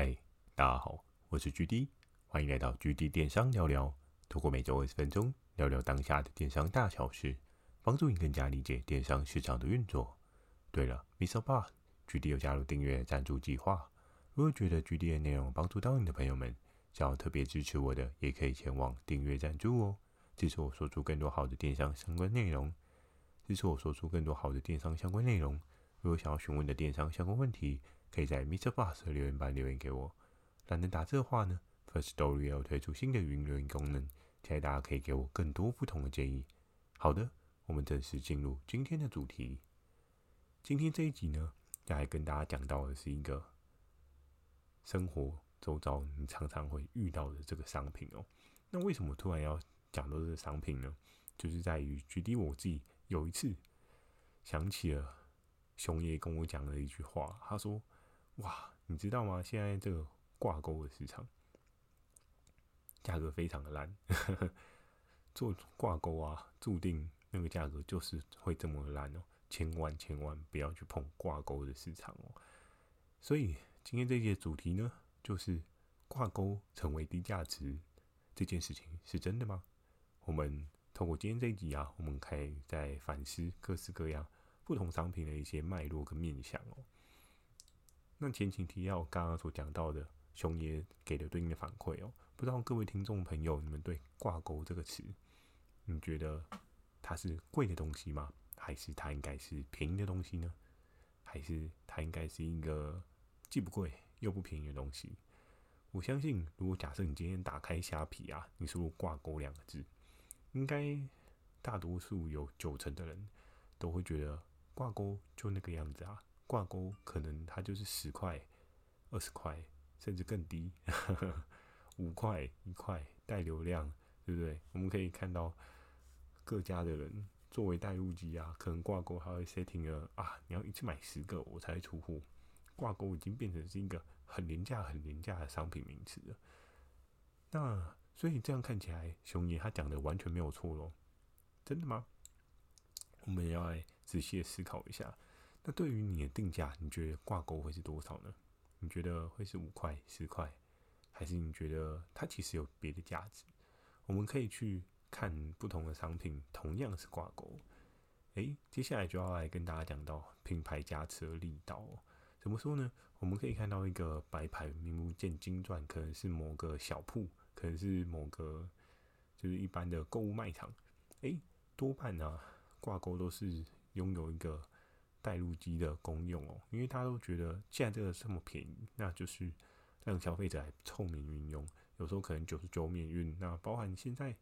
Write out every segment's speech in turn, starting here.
嗨，大家好，我是 GD，欢迎来到 GD 电商聊聊。透过每周二十分钟聊聊当下的电商大小事，帮助你更加理解电商市场的运作。对了，MixerBox，GD 有加入订阅赞助计划。如果觉得 GD 的内容帮助到你的朋友们，想要特别支持我的，也可以前往订阅赞助哦，支持我说出更多好的电商相关内容。支持我说出更多好的电商相关内容。如果想要询问的电商相关问题，可以在 MixerBox 的留言板留言给我。懒得打字的话呢，Firstory 要推出新的语音留言功能，期待大家可以给我更多不同的建议。好的，我们正式进入今天的主题。今天这一集呢，要来跟大家讲到的是一个生活周遭你常常会遇到的这个商品哦。那为什么突然要讲到这个商品呢？就是在于举例我自己有一次想起了熊爷跟我讲的一句话，他说。哇，你知道吗？现在这个挂钩的市场价格非常的烂，做挂钩啊，注定那个价格就是会这么烂哦。千万千万不要去碰挂钩的市场哦。所以今天这节主题呢，就是挂钩成为低价值这件事情是真的吗？我们透过今天这一集啊，我们可以再反思各式各样不同商品的一些脉络跟面向哦。那前情提要，刚刚所讲到的熊爷给的对应的反馈哦，不知道各位听众朋友，你们对挂钩这个词，你觉得它是贵的东西吗？还是它应该是便宜的东西呢？还是它应该是一个既不贵又不便宜的东西？我相信，如果假设你今天打开虾皮啊，你输入挂钩两个字，应该大多数有九成的人都会觉得挂钩就那个样子啊。挂钩可能它就是十块、二十块，甚至更低，五块、一块带流量，对不对？我们可以看到各家的人作为带入机啊，可能挂钩还会 setting 了啊，你要一次买十个我才会出货。挂钩已经变成是一个很廉价、很廉价的商品名词了。那所以这样看起来，熊爷他讲的完全没有错喽？真的吗？我们要来仔细的思考一下。那对于你的定价，你觉得挂钩会是多少呢？你觉得会是五块、十块，还是你觉得它其实有别的价值？我们可以去看不同的商品，同样是挂钩。诶，接下来就要来跟大家讲到品牌加持的力道哦。怎么说呢？我们可以看到一个白牌名不见经传，可能是某个小铺，可能是某个就是一般的购物卖场。诶，多半呢、啊，挂钩都是拥有一个。带路机的功用哦，因为大家都觉得既然这个这么便宜，那就是让消费者来凑免运用。有时候可能九十九免运，那包含现在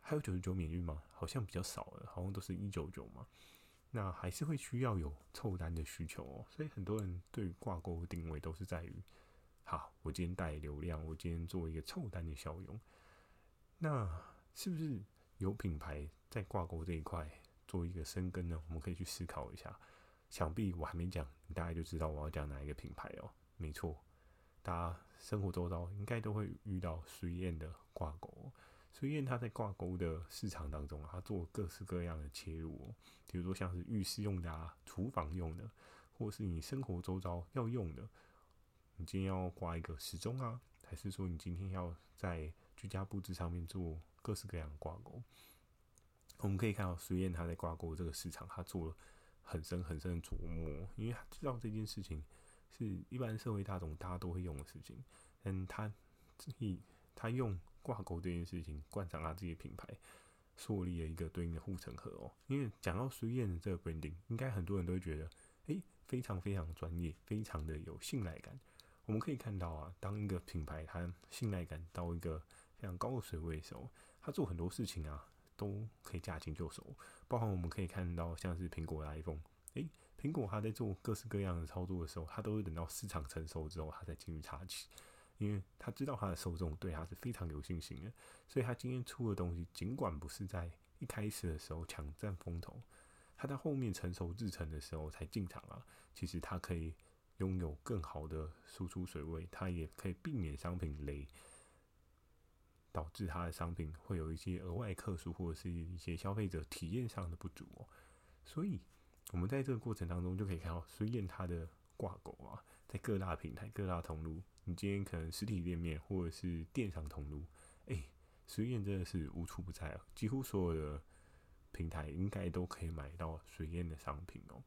还有九十九免运吗？好像比较少了，好像都是一九九嘛。那还是会需要有凑单的需求哦，所以很多人对于挂钩定位都是在于：好，我今天带流量，我今天做一个凑单的效用。那是不是有品牌在挂钩这一块做一个深耕呢？我们可以去思考一下。想必我还没讲，你大概就知道我要讲哪一个品牌哦。没错，大家生活周遭应该都会遇到水燕的挂钩。水燕它在挂钩的市场当中，它做各式各样的切入哦，比如说像是浴室用的啊、厨房用的，或是你生活周遭要用的。你今天要挂一个时钟啊，还是说你今天要在居家布置上面做各式各样的挂钩？我们可以看到水燕它在挂钩这个市场，它做了。很深很深的琢磨，因为他知道这件事情是一般社会大众大家都会用的事情，但他自己他用挂钩这件事情冠上他自己品牌，树立了一个对应的护城河哦。因为讲到水燕的这个 branding，应该很多人都会觉得，诶，非常非常专业，非常的有信赖感。我们可以看到啊，当一个品牌它信赖感到一个非常高的水位的时候，他做很多事情啊。都可以驾轻就熟，包含我们可以看到，像是苹果的 iPhone，诶，苹果它在做各式各样的操作的时候，它都会等到市场成熟之后，它才进入插旗，因为它知道它的受众对它是非常有信心的，所以它今天出的东西，尽管不是在一开始的时候抢占风头，它在后面成熟制程的时候才进场啊，其实它可以拥有更好的输出水位，它也可以避免商品雷。导致它的商品会有一些额外客数，或者是一些消费者体验上的不足哦。所以，我们在这个过程当中就可以看到，水燕它的挂钩啊，在各大平台、各大通路，你今天可能实体店面或者是电商通路，哎、欸，水燕真的是无处不在啊！几乎所有的平台应该都可以买到水燕的商品哦。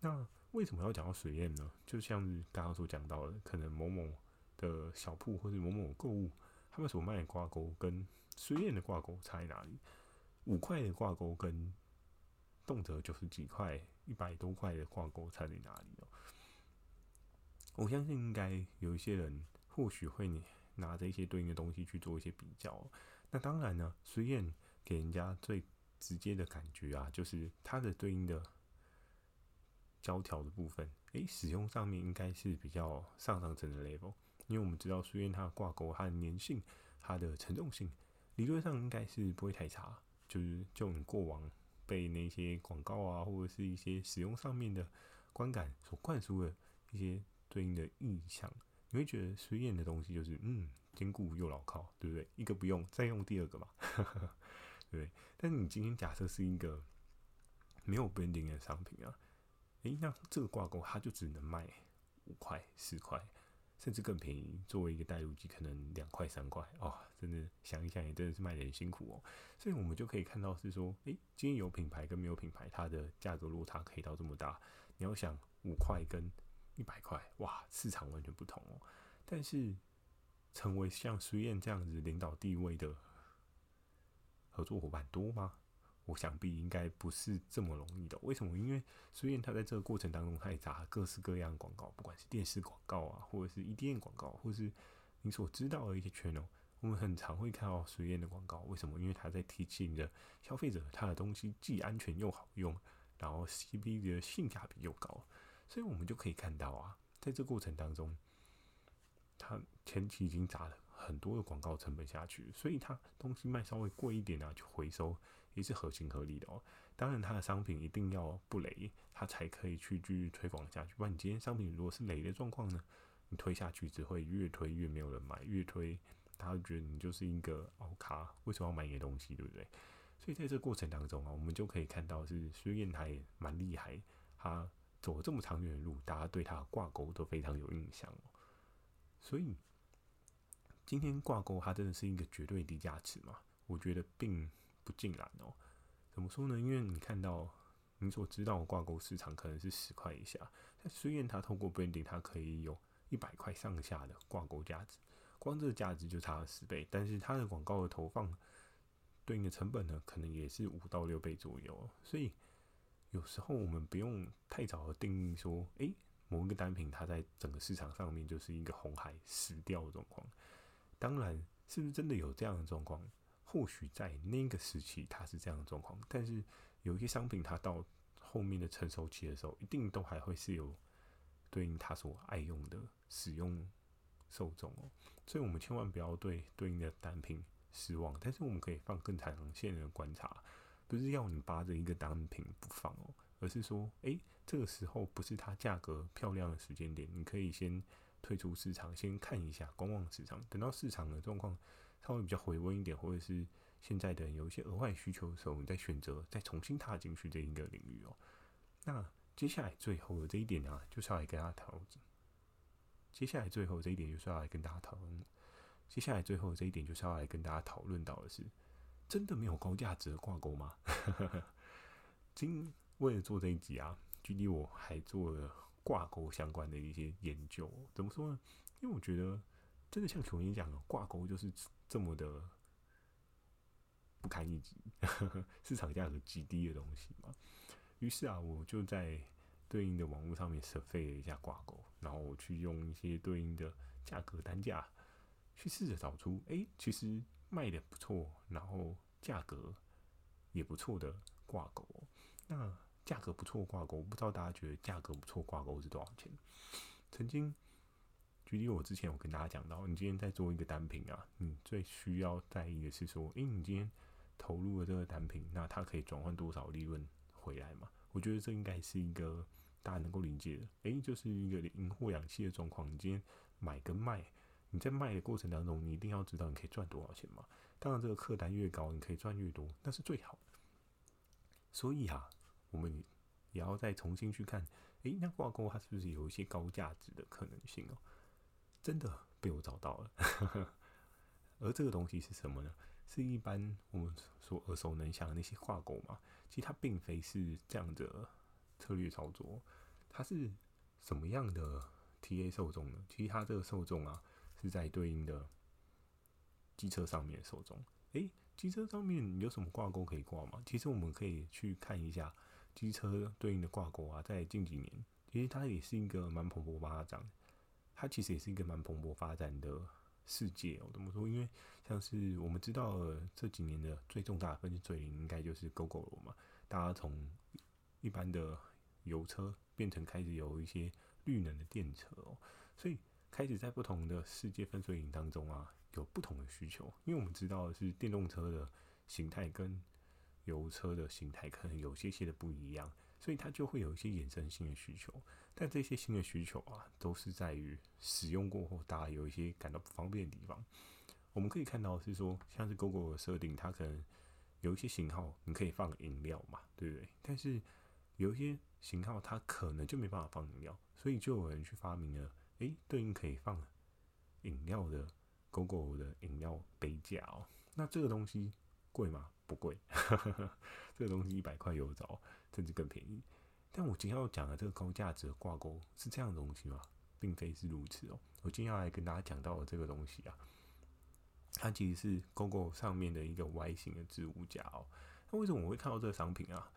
那为什么要讲到水燕呢？就像刚刚所讲到的，可能某某的小铺或者某某购物，他们所卖的挂钩跟水燕的挂钩差在哪里？五块的挂钩跟动辄九十几块、一百多块的挂钩差在哪里哦？我相信应该有一些人或许会拿着一些对应的东西去做一些比较。那当然呢，水燕给人家最直接的感觉啊，就是它的对应的胶条的部分，诶，使用上面应该是比较上上层的 level。因为我们知道书院它的挂钩、它的粘性、它的承重性，理论上应该是不会太差。就是就你过往被那些广告啊，或者是一些使用上面的观感所灌输的一些。对应的印象，你会觉得书院的东西就是嗯，坚固又牢靠，对不对？一个不用，再用第二个嘛，对不对。但是你今天假设是一个没有 branding 的商品啊，诶，那这个挂钩它就只能卖五块、四块，甚至更便宜。作为一个带入机，可能两块、三块哦，真的想一想也真的是卖得很辛苦哦。所以我们就可以看到是说，诶，今天有品牌跟没有品牌，它的价格落差可以到这么大。你要想五块跟一百块，哇，市场完全不同哦。但是，成为像水燕这样子领导地位的合作伙伴多吗？我想必应该不是这么容易的。为什么？因为水燕它在这个过程当中，它也砸各式各样广告，不管是电视广告啊，或者是 EDM 广告，或是你所知道的一些 channel，我们很常会看到水燕的广告。为什么？因为它在提醒着消费者，它的东西既安全又好用，然后 C B 的性价比又高。所以我们就可以看到啊，在这过程当中，他前期已经砸了很多的广告成本下去，所以他东西卖稍微贵一点啊，就回收也是合情合理的哦。当然，他的商品一定要不雷，他才可以去继续推广下去。不然，你今天商品如果是雷的状况呢，你推下去只会越推越没有人买，越推他会觉得你就是一个奥卡，为什么要买你的东西，对不对？所以在这过程当中啊，我们就可以看到是孙燕台蛮厉害，他。走了这么长远的路，大家对它的挂钩都非常有印象哦。所以今天挂钩它真的是一个绝对低价值吗？我觉得并不尽然哦。怎么说呢？因为你看到你所知道的挂钩市场可能是十块以下，但虽然它透过 branding，它可以有一百块上下的挂钩价值，光这个价值就差了十倍。但是它的广告的投放对应的成本呢，可能也是五到六倍左右。所以。有时候我们不用太早的定义说，诶、某一个单品它在整个市场上面就是一个红海死掉的状况。当然，是不是真的有这样的状况？或许在那个时期它是这样的状况，但是有一些商品它到后面的成熟期的时候，一定都还会是有对应它所爱用的使用受众哦。所以我们千万不要对对应的单品失望，但是我们可以放更长线的观察。不是要你扒着一个单品不放哦，而是说，诶、这个时候不是它价格漂亮的时间点，你可以先退出市场，先看一下观望市场，等到市场的状况稍微比较回温一点，或者是现在的有一些额外需求的时候，你再选择再重新踏进去这一个领域哦。那接下来最后的这一点啊，就是要来跟大家讨论。接下来最后这一点就是要来跟大家讨论。接下来最后这一点就是要来跟大家讨论到的是。真的没有高价值的挂钩吗？今为了做这一集啊，距离我还做了挂钩相关的一些研究。怎么说呢？因为我觉得真的像球员讲的，挂钩就是这么的不堪一击，市场价格极低的东西嘛。于是啊，我就在对应的网络上面设费了一下挂钩，然后我去用一些对应的价格单价去试着找出，哎、其实。卖的不错，然后价格也不错的挂钩。那价格不错挂钩，不知道大家觉得价格不错挂钩是多少钱？曾经举例，我之前有跟大家讲到，你今天在做一个单品啊，你最需要在意的是说，诶、你今天投入了这个单品，那它可以转换多少利润回来嘛？我觉得这应该是一个大家能够理解的。诶、就是一个银货两訖的状况。你今天买跟卖。你在卖的过程当中，你一定要知道你可以赚多少钱嘛？当然，这个客单越高，你可以赚越多，那是最好的。所以啊，我们也要再重新去看，诶，那挂钩它是不是有一些高价值的可能性哦？真的被我找到了，而这个东西是什么呢？是一般我们所耳熟能详的那些挂钩嘛？其实它并非是这样的策略操作，它是什么样的 TA 受众呢？其实它这个受众啊，是在对应的机车上面的受众。诶，机车上面有什么挂钩可以挂吗？其实我们可以去看一下机车对应的挂钩啊，在近几年，其实它也是一个蛮蓬勃发展。它其实也是一个蛮蓬勃发展的世界哦。怎么说？因为像是我们知道这几年的最重大的分水岭，应该就是 Gogoro 嘛。大家从一般的油车变成开始有一些绿能的电车哦，所以开始在不同的世界分水岭当中啊，有不同的需求。因为我们知道的是电动车的形态跟油车的形态可能有些些的不一样。所以它就会有一些衍生性的需求，但这些新的需求啊，都是在于使用过后，大家有一些感到不方便的地方。我们可以看到是说，像是 Gogo 的设定，它可能有一些型号你可以放饮料嘛，对不对？但是有一些型号它可能就没办法放饮料，所以就有人去发明了，诶，对应可以放饮料的 Gogo 的饮料杯架哦。那这个东西贵吗？不贵，这个东西一百块有找，甚至更便宜。但我今天要讲的这个高价值的挂钩是这样的东西吗？并非是如此哦。我今天要来跟大家讲到的这个东西啊，它其实是 Google 上面的一个 Y 型的置物架哦。那为什么我会看到这个商品啊？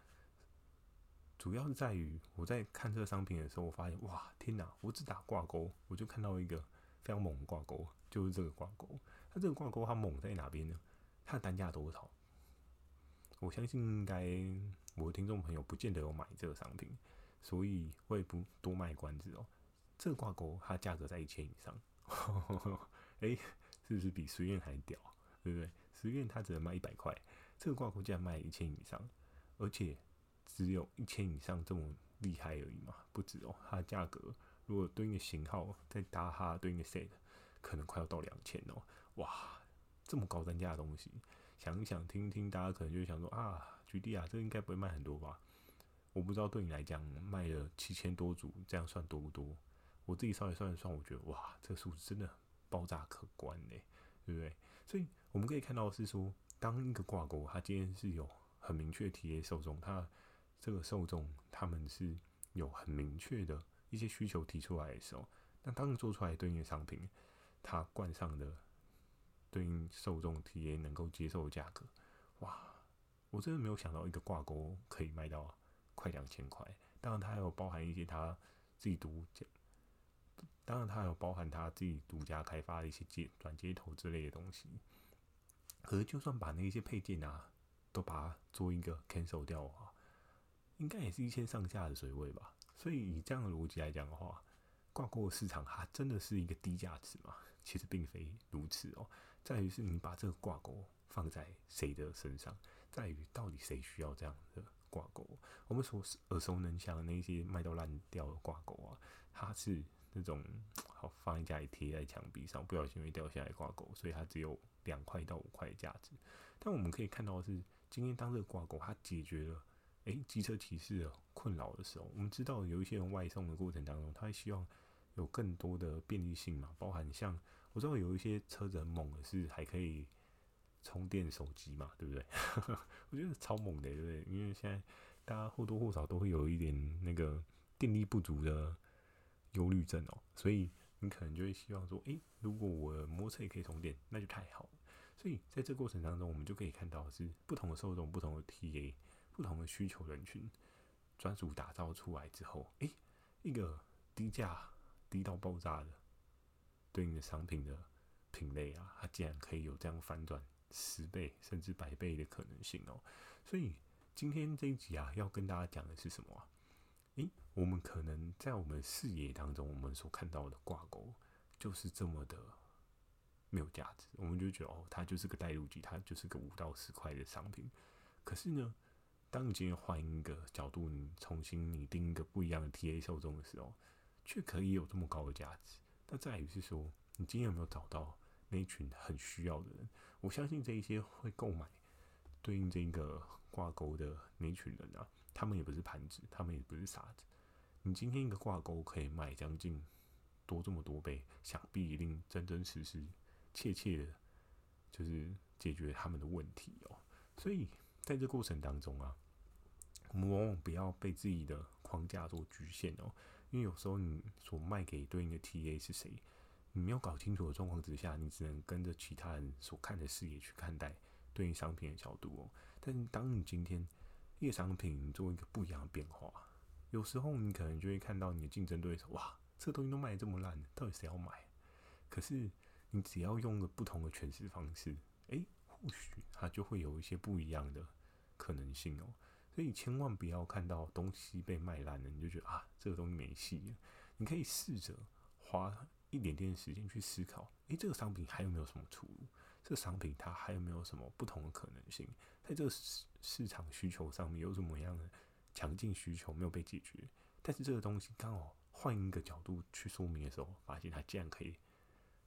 主要是在于我在看这个商品的时候，我发现哇，天哪！我只打挂钩，我就看到一个非常猛的挂钩，就是这个挂钩。那这个挂钩它猛在哪边呢？它的单价多少？我相信应该我的听众朋友不见得有买这个商品，所以我也不多卖关子哦。这个挂钩它价格在一千以上，哎、欸，是不是比十元还屌？对不对？十元它只能卖一百块，这个挂钩竟然卖一千以上，而且只有一千以上这么厉害而已嘛，不止哦。它的价格如果对应的型号再搭它对应的 set，可能快要到两千哦。哇，这么高单价的东西。想一想，听一听，大家可能就会想说啊，举例啊，这个应该不会卖很多吧？我不知道对你来讲，卖了七千多组，这样算多不多？我自己稍微算一算，我觉得哇，这个数字真的爆炸可观嘞，对不对？所以我们可以看到是说，当一个挂钩，它今天是有很明确的 TA 受众，它这个受众他们是有很明确的一些需求提出来的时候，那当你做出来对应的商品，它冠上的。对应受众体验能够接受的价格，哇！我真的没有想到一个挂钩可以卖到快两千块。当然，它还有包含一些它自己独家，当然它还有包含它自己独家开发的一些接转接头之类的东西。可是，就算把那些配件啊都把它做一个 cancel 掉啊，应该也是一千上下的水位吧。所以，以这样的逻辑来讲的话，挂钩的市场它真的是一个低价值吗？其实并非如此哦，在于是你把这个挂钩放在谁的身上，在于到底谁需要这样的挂钩。我们所耳熟能详的那些卖到烂掉的挂钩啊，它是那种好放在家里贴在墙壁上，不小心会掉下来挂钩，所以它只有两块到五块的价值。但我们可以看到的是，今天当这个挂钩它解决了诶机车骑士的困扰的时候，我们知道有一些人外送的过程当中，他会希望。有更多的便利性嘛，包含像我知道有一些车子很猛的是还可以充电手机嘛，对不对？我觉得超猛的，对不对？因为现在大家或多或少都会有一点那个电力不足的忧虑症哦，所以你可能就会希望说，诶，如果我摩托车也可以充电，那就太好了。所以在这过程当中，我们就可以看到是不同的受众、不同的 TA、不同的需求人群专属打造出来之后，诶，一个低价。低到爆炸的对应的商品的品类啊，它竟然可以有这样反转十倍甚至百倍的可能性哦！所以今天这一集啊，要跟大家讲的是什么啊？诶，我们可能在我们视野当中，我们所看到的挂钩就是这么的没有价值，我们就觉得哦，它就是个带路机，它就是个五到十块的商品。可是呢，当你今天换一个角度，你重新拟定一个不一样的 TA 受众的时候，却可以有这么高的价值，那在于是说，你今天有没有找到那群很需要的人？我相信这一些会购买对应这个挂钩的那群人啊，他们也不是盘子，他们也不是傻子。你今天一个挂钩可以卖将近多这么多倍，想必一定真真实实、切切的，就是解决他们的问题哦。所以在这过程当中啊，我们往往不要被自己的框架所局限哦，因为有时候你所卖给对应的 TA 是谁，你没有搞清楚的状况之下，你只能跟着其他人所看的视野去看待对应商品的角度哦。但是当你今天一个商品做一个不一样的变化，有时候你可能就会看到你的竞争对手，哇，这东西都卖得这么烂，到底谁要买？可是你只要用个不同的诠释方式，诶，或许它就会有一些不一样的可能性哦。所以千万不要看到东西被卖烂了，你就觉得啊，这个东西没戏了。你可以试着花一点点时间去思考，诶，这个商品还有没有什么出路？这个商品它还有没有什么不同的可能性？在这个市市场需求上面有什么样的强劲需求没有被解决？但是这个东西刚好换一个角度去说明的时候，发现它竟然可以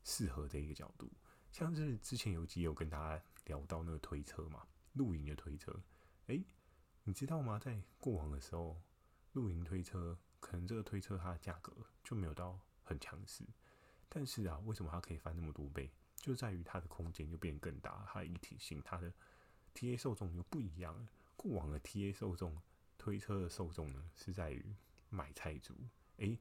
适合这一个角度。像是之前有集有跟大家聊到那个推车嘛，露营的推车，诶，你知道吗？在过往的时候，露营推车可能这个推车它的价格就没有到很强势，但是啊，为什么它可以翻那么多倍？就在于它的空间就变更大，它的一体性，它的 TA 受众又不一样了。过往的 TA 受众推车的受众呢，是在于买菜族。诶、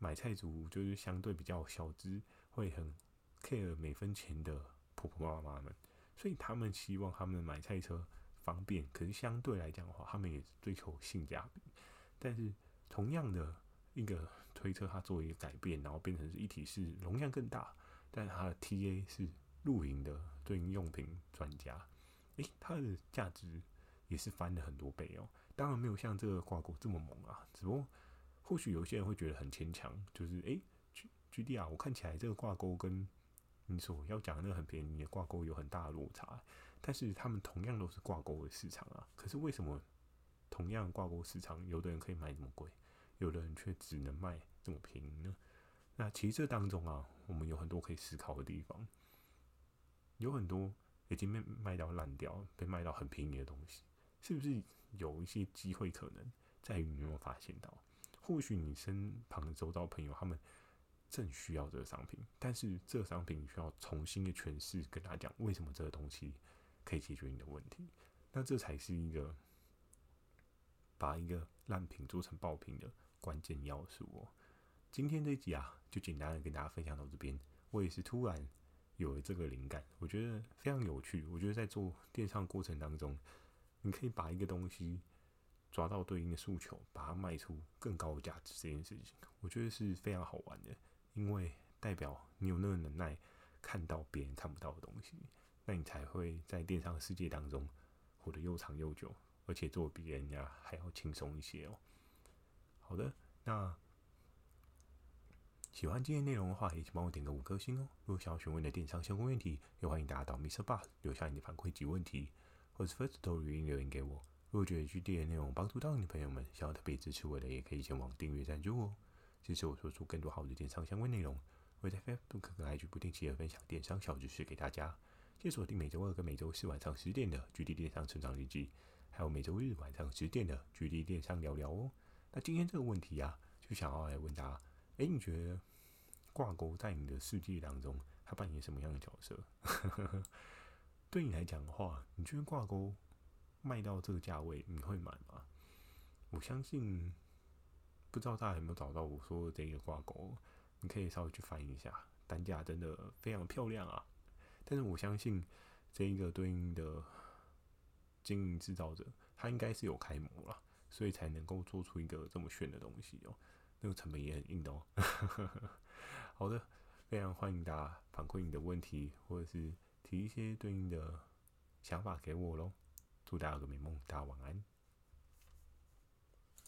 买菜族就是相对比较小资，会很 care 每分钱的婆婆妈妈们，所以他们希望他们买菜车方便。可是相对来讲的话，他们也追求性价比。但是同样的一个推车，它做一个改变，然后变成是一体式，容量更大。但它的 TA 是露营的对应用品专家，诶，它的价值也是翻了很多倍哦。当然没有像这个挂钩这么猛啊，只不过或许有些人会觉得很牵强，就是诶，G G D 啊，我看起来这个挂钩跟你所要讲的那个很便宜的挂钩有很大的落差，但是他们同样都是挂钩的市场啊，可是为什么同样挂钩市场，有的人可以卖这么贵，有的人却只能卖这么便宜呢？那其实这当中啊，我们有很多可以思考的地方，有很多已经被卖到烂掉、被卖到很便宜的东西，是不是有一些机会可能在于你有没有发现到？或许你身旁的周遭朋友他们正需要这个商品，但是这个商品需要重新的诠释，跟他讲为什么这个东西可以解决你的问题，那这才是一个把一个烂品做成爆品的关键要素哦。今天这一集啊，就简单的跟大家分享到这边。我也是突然有了这个灵感，我觉得非常有趣。我觉得在做电商过程当中，你可以把一个东西抓到对应的诉求，把它卖出更高的价值，这件事情我觉得是非常好玩的，因为代表你有那个能耐看到别人看不到的东西，那你才会在电商世界当中活得又长又久，而且做比人家还要轻松一些哦。好的，那。喜欢今天内容的话，也请帮我点个五颗星哦。如果想要询问的电商相关问题，也欢迎大家到 MixerBox 留下你的反馈及问题，或者 Firstory 语音留言给我。如果觉得 GD 的内容帮助到你的朋友们，想要特别支持我的，也可以前往订阅赞助哦。支持我说出更多好的电商相关内容。我在 Facebook 跟 IG 不定期的分享电商小知识给大家。记得锁定每周二跟每周四晚上十点的 GD 电商成长日记，还有每周日晚上十点的 GD 电商聊聊哦。那今天这个问题啊，就想要来问大家。哎，你觉得挂钩在你的世界当中，它扮演什么样的角色？对你来讲的话，你觉得挂钩卖到这个价位，你会买吗？我相信，不知道大家有没有找到我说的这个挂钩？你可以稍微去翻一下，单价真的非常漂亮啊！但是我相信，这一个对应的经营制造者，他应该是有开模了，所以才能够做出一个这么炫的东西哦。那个成本也很硬的哦。好的，非常欢迎大家反馈你的问题，或者是提一些对应的想法给我喽。祝大家有个美梦，大家晚安。